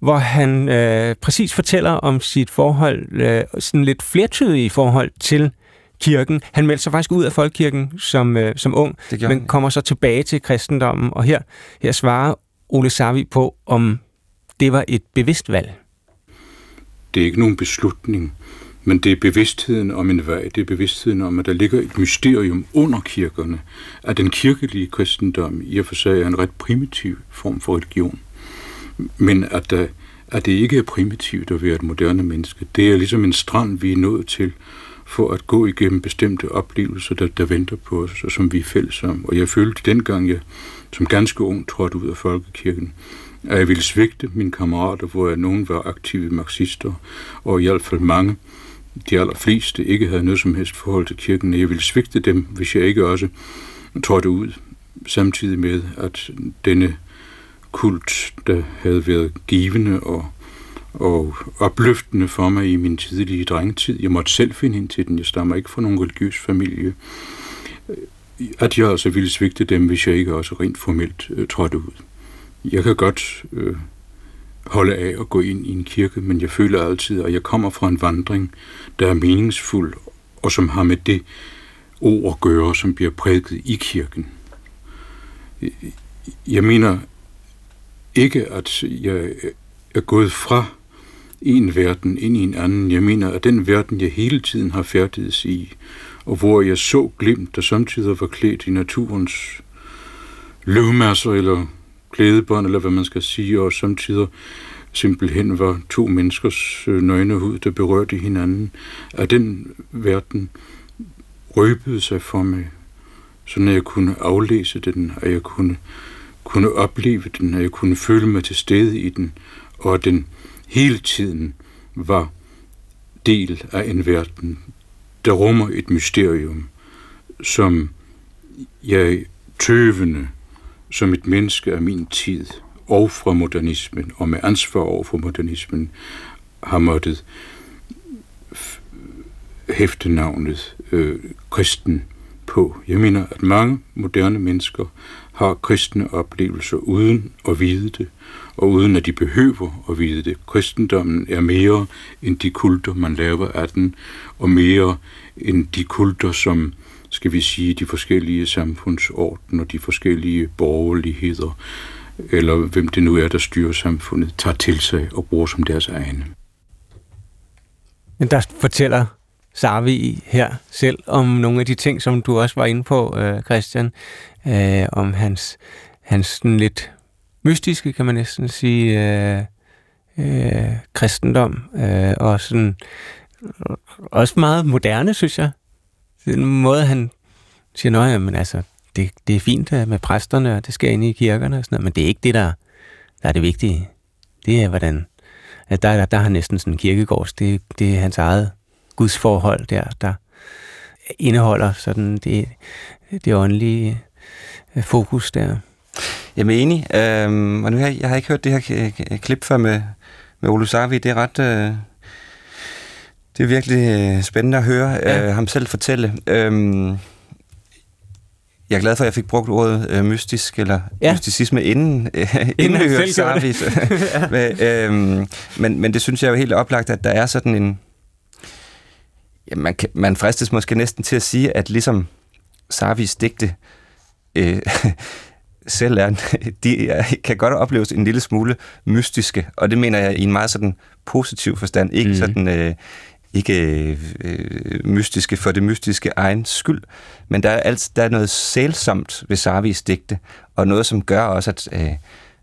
hvor han øh, præcis fortæller om sit forhold, øh, sådan lidt flertydige forhold til kirken. Han meldte sig faktisk ud af folkekirken som, øh, som ung, men han. kommer så tilbage til kristendommen, og her, her svarer Ole Savi på, om det var et bevidst valg. Det er ikke nogen beslutning, men det er bevidstheden om en vej, det er bevidstheden om, at der ligger et mysterium under kirkerne, at den kirkelige kristendom i og for sig er en ret primitiv form for religion. Men at, der, at det ikke er primitivt at være et moderne menneske, det er ligesom en strand, vi er nået til, for at gå igennem bestemte oplevelser, der, der venter på os, og som vi er fælles om. Og jeg følte dengang, jeg som ganske ung trådte ud af folkekirken, at jeg ville svigte mine kammerater, hvor jeg nogen var aktive marxister, og i hvert fald mange, de allerfleste, ikke havde noget som helst forhold til kirken. Jeg ville svigte dem, hvis jeg ikke også trådte ud, samtidig med, at denne kult, der havde været givende og og opløftende for mig i min tidlige drengetid. Jeg måtte selv finde ind til den. Jeg stammer ikke fra nogen religiøs familie. At jeg altså ville svigte dem, hvis jeg ikke også rent formelt øh, trådte ud. Jeg kan godt øh, holde af at gå ind i en kirke, men jeg føler altid, at jeg kommer fra en vandring, der er meningsfuld, og som har med det ord at gøre, som bliver prædiket i kirken. Jeg mener ikke, at jeg er gået fra en verden ind i en anden. Jeg mener, at den verden, jeg hele tiden har færdigheds i, og hvor jeg så glimt, der samtidig var klædt i naturens løvmasser eller klædebånd, eller hvad man skal sige, og samtidig simpelthen var to menneskers øh, nøgne hud, der berørte hinanden, at den verden røbede sig for mig, så jeg kunne aflæse den, at jeg kunne, kunne opleve den, at jeg kunne føle mig til stede i den, og at den hele tiden var del af en verden, der rummer et mysterium, som jeg tøvende som et menneske af min tid og fra modernismen og med ansvar over for modernismen har måttet hæfte navnet øh, kristen på. Jeg mener, at mange moderne mennesker har kristne oplevelser uden at vide det, og uden at de behøver at vide det. Kristendommen er mere end de kulter, man laver af den, og mere end de kulter, som skal vi sige, de forskellige samfundsorden og de forskellige borgerligheder, eller hvem det nu er, der styrer samfundet, tager til sig og bruger som deres egne. Men der fortæller Sarvi her selv om nogle af de ting, som du også var inde på, øh, Christian, øh, om hans, hans sådan lidt mystiske, kan man næsten sige, øh, øh, kristendom, øh, og sådan øh, også meget moderne, synes jeg. Den måde, han siger, nej, men altså, det, det er fint øh, med præsterne, og det sker inde i kirkerne og sådan noget, men det er ikke det, der, der er det vigtige. Det er, hvordan... At der, der, der har næsten sådan en kirkegårds, det, det er hans eget gudsforhold der, der indeholder sådan det, det åndelige øh, fokus der. Jeg er enig, øhm, og nu har jeg, jeg har ikke hørt det her øh, klip før med, med Olu Sarvi. Det er ret... Øh, det er virkelig øh, spændende at høre ja. øh, ham selv fortælle. Øhm, jeg er glad for, at jeg fik brugt ordet øh, mystisk, eller ja. mysticisme, inden, øh, inden, inden jeg hørte Sarvi. ja. men, øhm, men, men det synes jeg er jo helt oplagt, at der er sådan en... Ja, man, kan, man fristes måske næsten til at sige, at ligesom Sarvis digte... Øh, selv er, de kan godt opleves en lille smule mystiske, og det mener jeg i en meget sådan positiv forstand, ikke mm. sådan øh, ikke øh, mystiske for det mystiske egen skyld, men der er, alt, der er noget sælsomt ved Sarvis digte, og noget, som gør også, at, øh,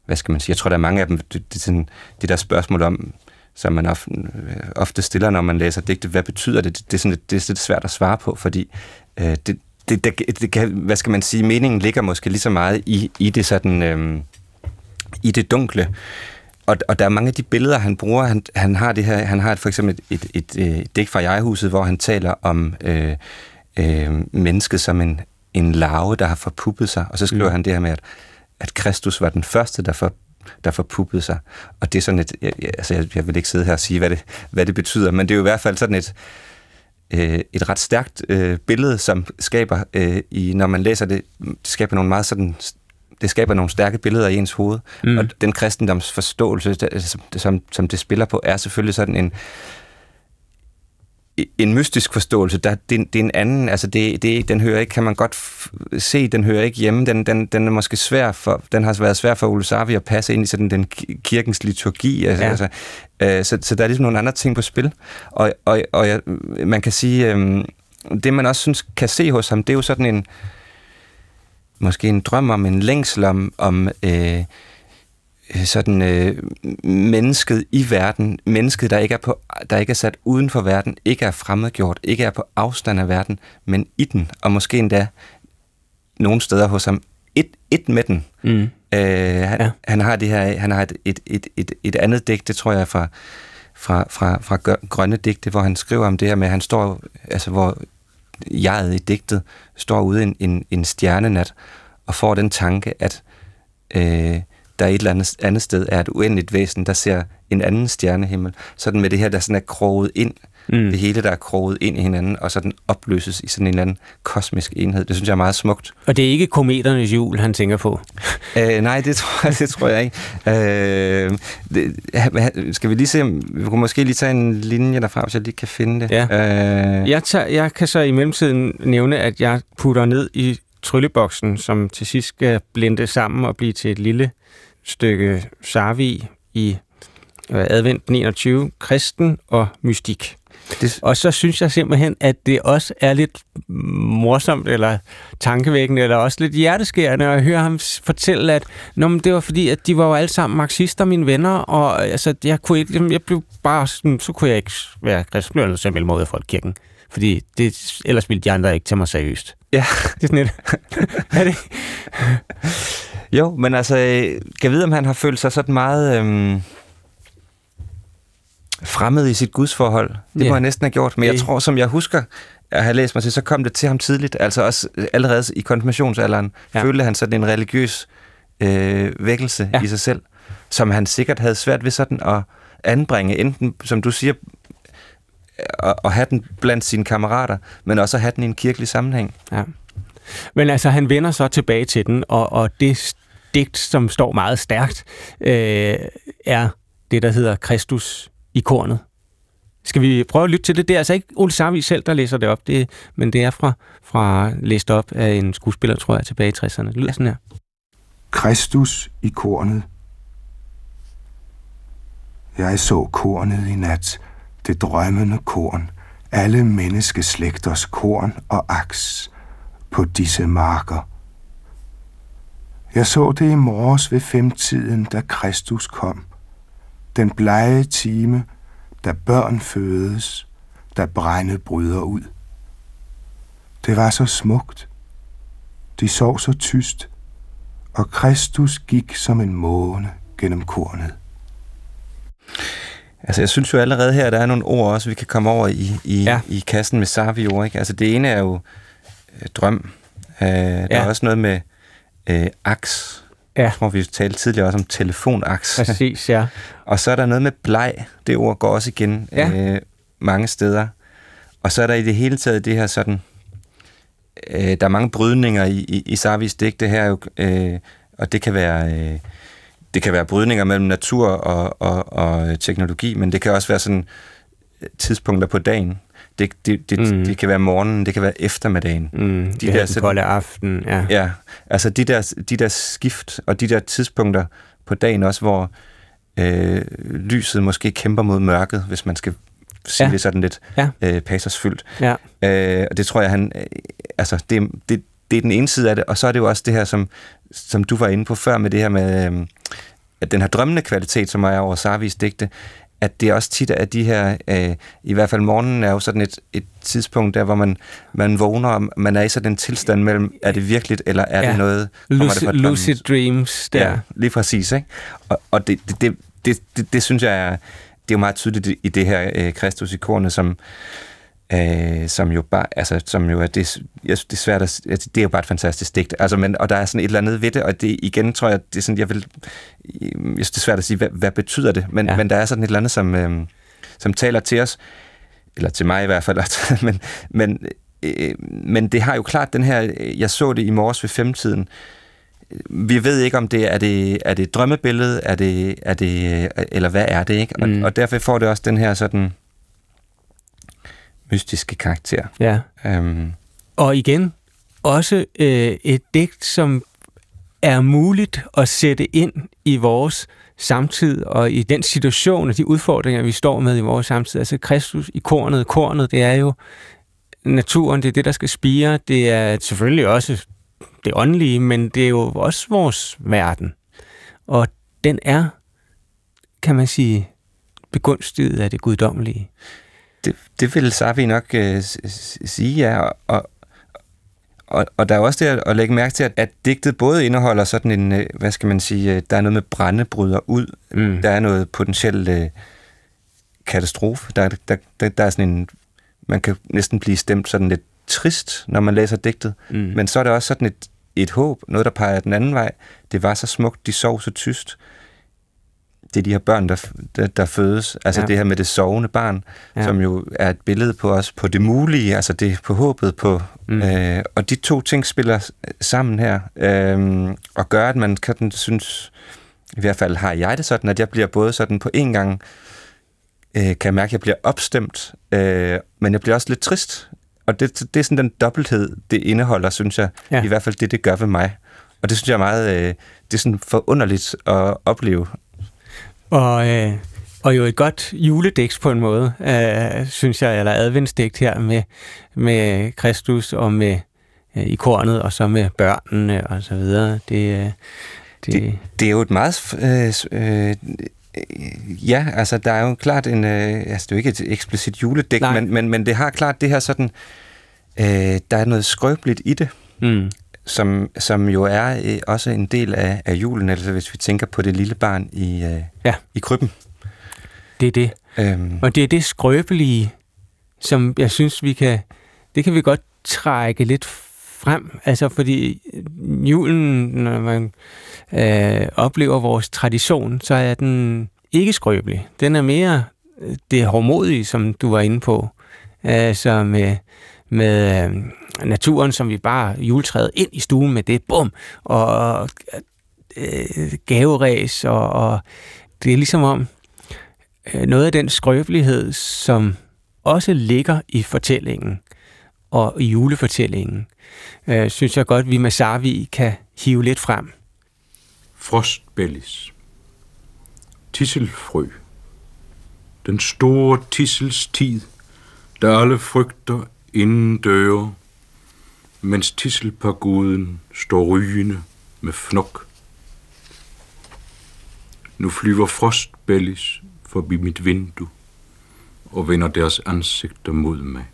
hvad skal man sige, jeg tror, der er mange af dem, det, det, sådan, det der spørgsmål om, som man ofte, øh, ofte stiller, når man læser digte. Hvad betyder det? Det er, sådan lidt, det er lidt svært at svare på, fordi øh, det, det, det, det kan, hvad skal man sige, meningen ligger måske lige så meget i, i det sådan, øh, i det dunkle. Og, og der er mange af de billeder, han bruger. Han, han har det her, han har for eksempel et, et, et, et, et digt fra Jeghuset, hvor han taler om øh, øh, mennesket som en, en larve, der har forpuppet sig. Og så skriver mm. han det her med, at, at Kristus var den første, der for, der forpuppede sig. Og det er sådan et, jeg, altså jeg, jeg vil ikke sidde her og sige, hvad det, hvad det betyder, men det er jo i hvert fald sådan et, øh, et ret stærkt øh, billede, som skaber, øh, i, når man læser det, det skaber nogle meget sådan det skaber nogle stærke billeder i ens hoved. Mm. Og den kristendomsforståelse, som, som, som det spiller på, er selvfølgelig sådan en, en mystisk forståelse, der, det, det er en anden, altså det, det, den hører ikke, kan man godt se, den hører ikke hjemme, den, den, den er måske svær for, den har været svær for Ole Sarvi at passe ind i sådan den kirkens liturgi, altså, ja. altså øh, så, så der er ligesom nogle andre ting på spil, og, og, og jeg, man kan sige, øh, det man også synes kan se hos ham, det er jo sådan en, måske en drøm om, en længsel om, om øh, sådan øh, mennesket i verden, mennesket, der ikke, er på, der ikke er sat uden for verden, ikke er fremmedgjort, ikke er på afstand af verden, men i den, og måske endda nogle steder hos ham, et, et med den. Mm. Øh, han, ja. han har det her, han har et, et, et, et, et andet digt, det tror jeg fra, fra, fra, fra Grønne Digte, hvor han skriver om det her med, at han står, altså hvor jeget i digtet står ude en, en, en stjernenat, og får den tanke, at øh, der et eller andet, andet sted er et uendeligt væsen, der ser en anden stjernehimmel. Sådan med det her, der sådan er kroget ind, mm. det hele, der er kroget ind i hinanden, og så den opløses i sådan en eller anden kosmisk enhed. Det synes jeg er meget smukt. Og det er ikke kometernes jul, han tænker på? øh, nej, det tror, jeg, det tror jeg ikke. Øh, det, skal vi lige se, vi kunne måske lige tage en linje derfra, hvis jeg lige kan finde det. Ja. Øh, jeg, tager, jeg kan så i mellemtiden nævne, at jeg putter ned i trylleboksen, som til sidst skal blende sammen og blive til et lille stykke Sarvi i advent 29, kristen og mystik. Det... Og så synes jeg simpelthen, at det også er lidt morsomt, eller tankevækkende, eller også lidt hjerteskærende at høre ham fortælle, at Nå, men det var fordi, at de var jo alle sammen marxister, mine venner, og altså, jeg, kunne ikke, jeg blev bare sådan, så kunne jeg ikke være kristen, blev jeg nødt til folkekirken. Fordi det, ellers ville de andre ikke tage mig seriøst. Ja. Det er sådan lidt. er det? Jo, men altså, kan vide, om han har følt sig sådan meget øhm, fremmed i sit gudsforhold. Det yeah. må han næsten have gjort. Men jeg tror, som jeg husker at have læst mig til, så kom det til ham tidligt. Altså også allerede i konfirmationsalderen ja. følte han sådan en religiøs øh, vækkelse ja. i sig selv, som han sikkert havde svært ved sådan at anbringe, enten, som du siger, at, at have den blandt sine kammerater, men også at have den i en kirkelig sammenhæng. Ja. Men altså, han vender så tilbage til den, og, og det digt, som står meget stærkt, øh, er det, der hedder Kristus i kornet. Skal vi prøve at lytte til det? Det er altså ikke Ole Sarvi selv, der læser det op, det, men det er fra, fra læst op af en skuespiller, tror jeg, tilbage i 60'erne. Det lyder sådan her. Kristus i kornet. Jeg så kornet i nat, det drømmende korn, alle menneskeslægters korn og aks på disse marker. Jeg så det i morges ved femtiden, da Kristus kom. Den blege time, da børn fødes, da brænde bryder ud. Det var så smukt. De sov så tyst, og Kristus gik som en måne gennem kornet. Altså, jeg synes jo allerede her, der er nogle ord også, vi kan komme over i, i, ja. i kassen med Savio, ikke? Altså, det ene er jo øh, drøm. Øh, der ja. er også noget med øh, aks. Ja. Jeg tror, vi talte tidligere også om telefonaks. Præcis, ja. og så er der noget med bleg. Det ord går også igen ja. øh, mange steder. Og så er der i det hele taget det her sådan... Øh, der er mange brydninger i, i, i Sarvis digte her, jo, øh, og det kan være... Øh, det kan være brydninger mellem natur og, og, og teknologi, men det kan også være sådan øh, tidspunkter på dagen. Det, det, det, mm. det kan være morgenen, det kan være eftermiddagen. Mm, de der, den kolde aften, ja. Ja, altså de der, de der skift og de der tidspunkter på dagen også, hvor øh, lyset måske kæmper mod mørket, hvis man skal sige ja. det sådan lidt ja. øh, pasersfyldt. Ja. Øh, og det tror jeg, han... Øh, altså, det, det, det er den ene side af det, og så er det jo også det her, som, som du var inde på før med det her med, øh, at den her drømmende kvalitet, som er over Sarvis digte, at det også tit er de her, øh, i hvert fald morgenen er jo sådan et, et tidspunkt der, hvor man, man vågner, og man er i sådan en tilstand mellem, er det virkeligt, eller er ja. det noget... Lucid, det lucid dreams, der. Ja, lige præcis, ikke? Og, og det, det, det, det, det, det synes jeg er, det er jo meget tydeligt i det her øh, Kristus-ikornet, som, øh, som jo bare, altså, som jo er, det, jeg synes, det er svært at, altså, det er jo bare et fantastisk digt, altså, men, og der er sådan et eller andet ved det, og det igen tror jeg, det er sådan, jeg vil, jeg synes, det er svært at sige, hvad, hvad betyder det, men, ja. men der er sådan et eller andet, som, øh, som taler til os, eller til mig i hvert fald, men, men, øh, men det har jo klart den her, jeg så det i morges ved femtiden, vi ved ikke, om det er det, er det et drømmebillede, er det, er det, eller hvad er det, ikke? Og, mm. og derfor får det også den her sådan, mystiske karakter. Ja. Um. Og igen, også øh, et digt, som er muligt at sætte ind i vores samtid og i den situation og de udfordringer, vi står med i vores samtid. Altså Kristus i kornet. Kornet, det er jo naturen, det er det, der skal spire. Det er selvfølgelig også det åndelige, men det er jo også vores verden. Og den er, kan man sige, begunstiget af det guddommelige det, det vil Safi nok øh, sige, ja. Og, og, og der er også det at lægge mærke til, at, at digtet både indeholder sådan en, øh, hvad skal man sige, øh, der er noget med brændebryder ud, mm. der er noget potentielt øh, katastrofe, der, der, der, der er sådan en, man kan næsten blive stemt sådan lidt trist, når man læser digtet, mm. men så er der også sådan et, et håb, noget der peger den anden vej. Det var så smukt, de sov så tyst det er de her børn, der, der, der fødes. Altså ja. det her med det sovende barn, ja. som jo er et billede på os, på det mulige, altså det på håbet på. Mm. Øh, og de to ting spiller sammen her, øh, og gør, at man kan synes, i hvert fald har jeg det sådan, at jeg bliver både sådan på en gang, øh, kan jeg mærke, at jeg bliver opstemt, øh, men jeg bliver også lidt trist. Og det, det er sådan den dobbelthed, det indeholder, synes jeg. Ja. I hvert fald det, det gør ved mig. Og det synes jeg er meget, øh, det er sådan forunderligt at opleve. Og, øh, og jo et godt juledæks på en måde, øh, synes jeg, eller adventsdægt her med, med Kristus og med øh, i kornet, og så med børnene og så videre. Det, øh, det, det, det er jo et meget... Øh, øh, ja, altså der er jo klart en... Øh, altså det er jo ikke et eksplicit juledæk, men, men, men det har klart det her sådan... Øh, der er noget skrøbeligt i det. Mm som, som jo er øh, også en del af, af julen, altså hvis vi tænker på det lille barn i, øh, ja. i krybben. Det er det. Øhm. Og det er det skrøbelige, som jeg synes, vi kan, det kan vi godt trække lidt frem. Altså fordi julen, når man øh, oplever vores tradition, så er den ikke skrøbelig. Den er mere øh, det hårdmodige, som du var inde på. Altså med, med øh, naturen, som vi bare juletræet ind i stuen med det, bum, og øh, gaveræs, og, og det er ligesom om øh, noget af den skrøbelighed, som også ligger i fortællingen og i julefortællingen, øh, synes jeg godt, vi med Sarvi kan hive lidt frem. Frostbellis. Tisselfrø. Den store tissels tid, der alle frygter inden døre mens tisselpaguden står rygende med fnok. Nu flyver frostbellis forbi mit vindue og vender deres ansigter mod mig.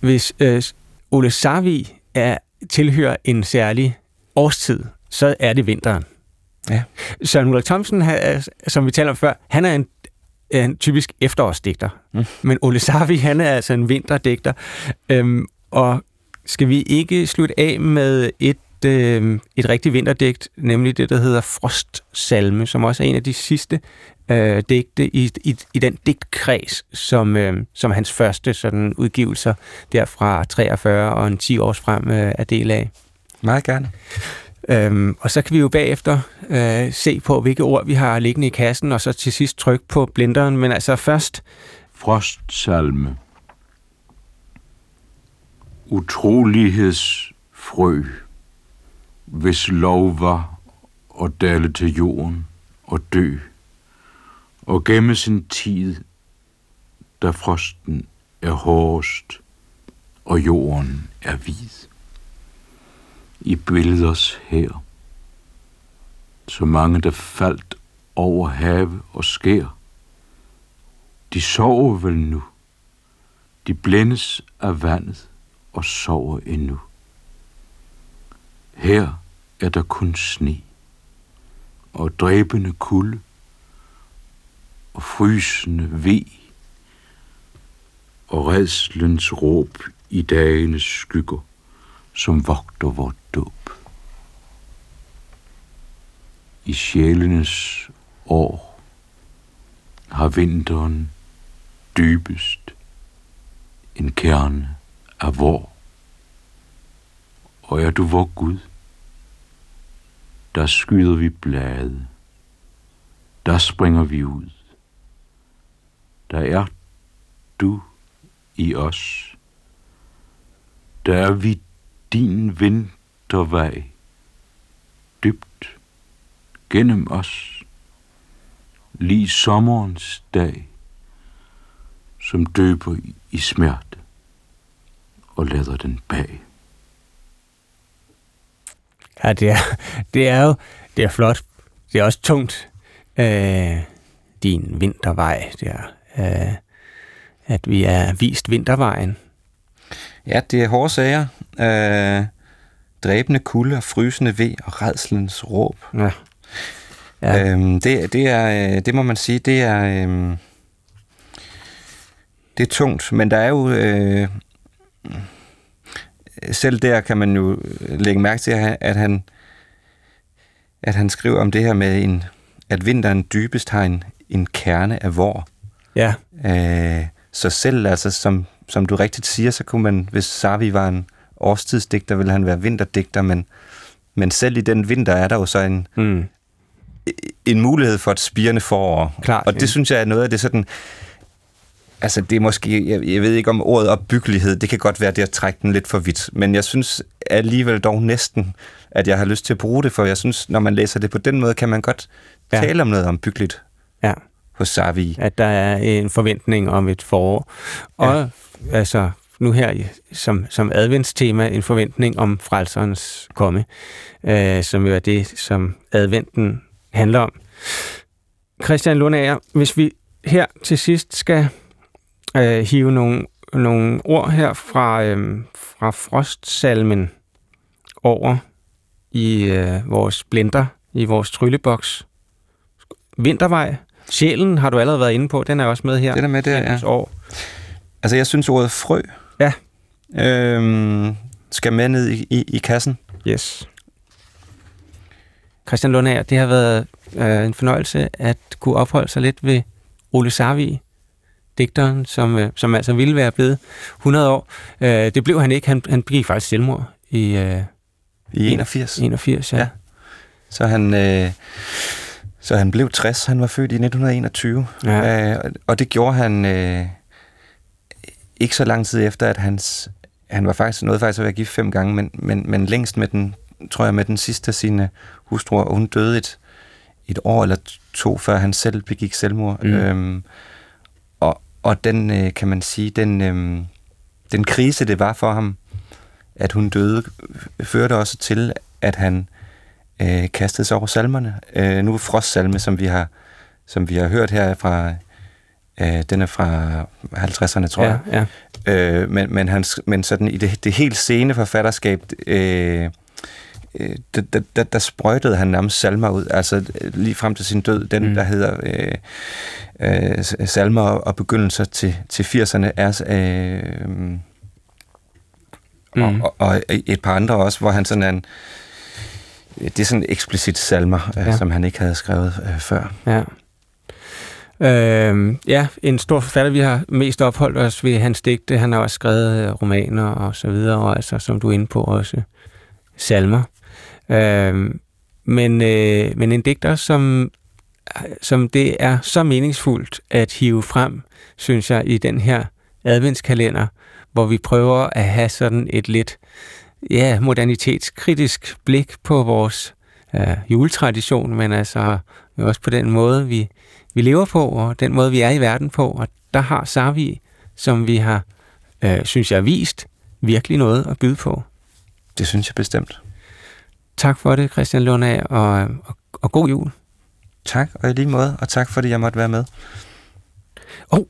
Hvis øh, Ole Sarvi er, tilhører en særlig årstid, så er det vinteren. Ja. Søren Ulrik Thomsen, som vi talte om før, han er en, en typisk efterårsdigter. Mm. Men Ole Sarvi, han er altså en vinterdigter. Øhm, og skal vi ikke slutte af med et, øh, et rigtigt vinterdigt, nemlig det, der hedder Frostsalme, som også er en af de sidste øh, digte i, i, i den digtkreds, som, øh, som hans første sådan, udgivelser derfra 43 og en 10 års frem øh, er del af. Meget gerne. Øhm, og så kan vi jo bagefter øh, se på, hvilke ord vi har liggende i kassen, og så til sidst trykke på blenderen. Men altså først... Frostsalme utrolighedsfrø, hvis lov var at dale til jorden og dø, og gemme sin tid, da frosten er hårdest og jorden er hvid. I billeders her, så mange der faldt over have og skær, De sover vel nu. De blændes af vandet og sover endnu. Her er der kun sne og dræbende kulde og frysende ve og redslens råb i dagenes skygger, som vogter vort dåb. I sjælenes år har vinteren dybest en kerne af vor. Og er du vor Gud, der skyder vi blade, der springer vi ud. Der er du i os. Der er vi din vintervej, dybt gennem os, lige sommerens dag, som døber i smerte og lader den bag. Ja, det er, det er jo det er flot. Det er også tungt. Øh, din vintervej, det er, øh, at vi er vist vintervejen. Ja, det er hårde sager. Øh, dræbende kulde og frysende ved og redslens råb. Ja. Ja. Øhm, det, det, er, det må man sige, det er, øhm, det er tungt, men der er jo, øh, selv der kan man jo lægge mærke til, at han, at han skriver om det her med, en, at vinteren dybest har en, en kerne af vor. Ja. Øh, så selv, altså, som, som du rigtigt siger, så kunne man, hvis Savi var en årstidsdigter, ville han være vinterdigter, men, men selv i den vinter er der jo så en, mm. en mulighed for et spirende forår. Klart, og det ja. synes jeg er noget af det sådan, altså det er måske, jeg, jeg ved ikke om ordet opbyggelighed, det kan godt være det at trække den lidt for vidt, men jeg synes alligevel dog næsten, at jeg har lyst til at bruge det, for jeg synes, når man læser det på den måde, kan man godt ja. tale om noget ombyggeligt ja. hos Savi. At der er en forventning om et forår. Og ja. altså, nu her som, som adventstema, en forventning om frelserens komme, øh, som jo er det, som adventen handler om. Christian Lundager, hvis vi her til sidst skal øh, hive nogle, nogle ord her fra, øh, fra Frostsalmen over i øh, vores blender, i vores trylleboks. Vintervej. Sjælen har du allerede været inde på, den er også med her. Den er med der, ja. År. Altså, jeg synes ordet frø ja. øhm, skal med ned i, i, i kassen. Yes. Christian Lundager, det har været øh, en fornøjelse at kunne opholde sig lidt ved Ole Sarvi, digteren, som, øh, som altså ville være blevet 100 år. Øh, det blev han ikke. Han, han begik faktisk selvmord i... Øh, I 81. 81, ja. ja. Så han... Øh, så han blev 60. Han var født i 1921. Ja. Øh, og det gjorde han øh, ikke så lang tid efter, at hans... Han var faktisk noget faktisk at være gift fem gange, men, men, men længst med den, tror jeg, med den sidste af sine hustruer, og hun døde et, et år eller to, før han selv begik selvmord. Mm. Øhm, og, den, øh, kan man sige, den, øh, den krise, det var for ham, at hun døde, førte også til, at han øh, kastede sig over salmerne. Øh, nu er Frostsalme, som vi har, som vi har hørt her fra, øh, den er fra 50'erne, tror ja, jeg. Ja. Øh, men, men, hans, men sådan i det, det helt sene forfatterskab, øh, øh, der, der, der, der sprøjtede han nærmest salmer ud, altså lige frem til sin død, den mm. der hedder øh, øh, salmer og begyndelser til, til 80'erne er øh, mm. og, og, og et par andre også, hvor han sådan er en det er sådan eksplicit salmer, ja. øh, som han ikke havde skrevet øh, før. Ja. Øh, ja, en stor forfatter, vi har mest opholdt os ved hans digte. Han har også skrevet romaner og så videre, og altså, som du er inde på, også salmer. Øh, men, øh, men en digter, som, som det er så meningsfuldt at hive frem, synes jeg, i den her adventskalender, hvor vi prøver at have sådan et lidt ja, modernitetskritisk blik på vores øh, juletradition, men altså også på den måde, vi, vi lever på, og den måde, vi er i verden på. Og der har Sarvi, som vi har, øh, synes jeg, vist, virkelig noget at byde på. Det synes jeg bestemt. Tak for det, Christian Lundag, og, og, og god jul. Tak, og i lige måde, og tak fordi jeg måtte være med. Og oh,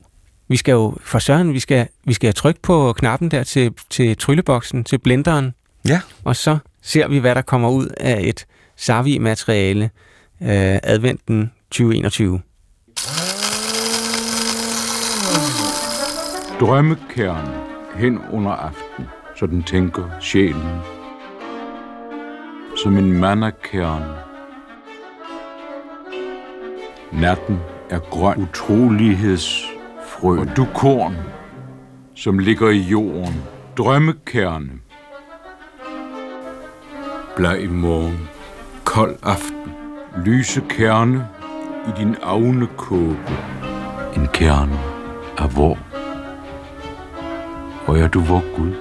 Vi skal jo, for søren, vi skal, vi skal trykke på knappen der til, til trylleboksen, til blenderen. Ja. Og så ser vi, hvad der kommer ud af et Savi-materiale øh, adventen 2021. Drømmekern hen under aften, så den tænker sjælen. Som en mandakern. Natten er grøn utrolighedsfrø, og du korn, som ligger i jorden. Drømmekerne. Bleg morgen, kold aften, lyse kerne i din avne kåbe. En kerne af hvor? Og er du vor Gud?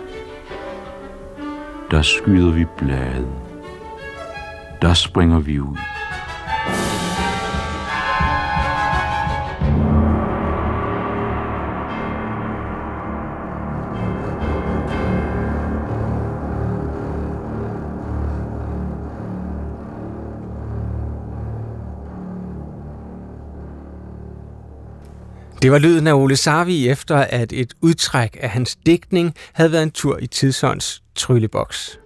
Der skyder vi blade. Der springer vi ud. Det var lyden af Ole Sarvi efter, at et udtræk af hans digtning havde været en tur i Tidsånds trylleboks.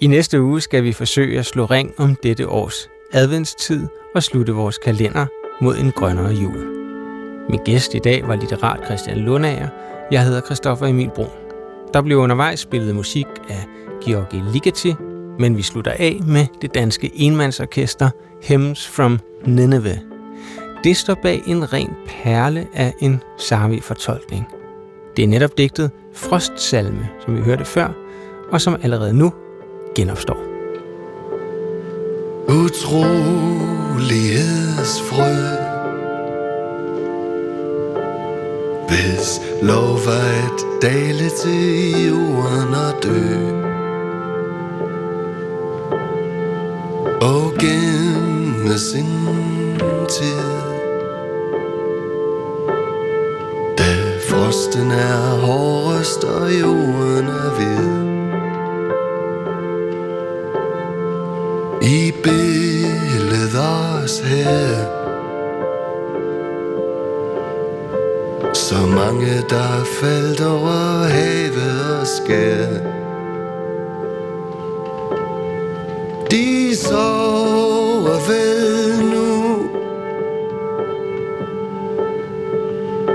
I næste uge skal vi forsøge at slå ring om dette års adventstid og slutte vores kalender mod en grønnere jul. Min gæst i dag var litterat Christian Lundager. Jeg hedder Christoffer Emil Brun. Der blev undervejs spillet musik af Georgi Ligeti, men vi slutter af med det danske enmandsorkester Hymns from Nineveh. Det står bag en ren perle af en Sarvi-fortolkning. Det er netop digtet Frostsalme, som vi hørte før, og som allerede nu genopstår. Utrolighedsfrø. Hvis lov var at dale til jorden og dø. Og gemme sin tid. Da frosten er hårdest og jorden er hvid. I os her. Så mange der er faldt over havet og skær De sover vel nu.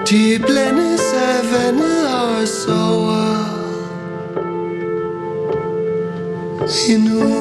De blændes af vandet og sover. Endnu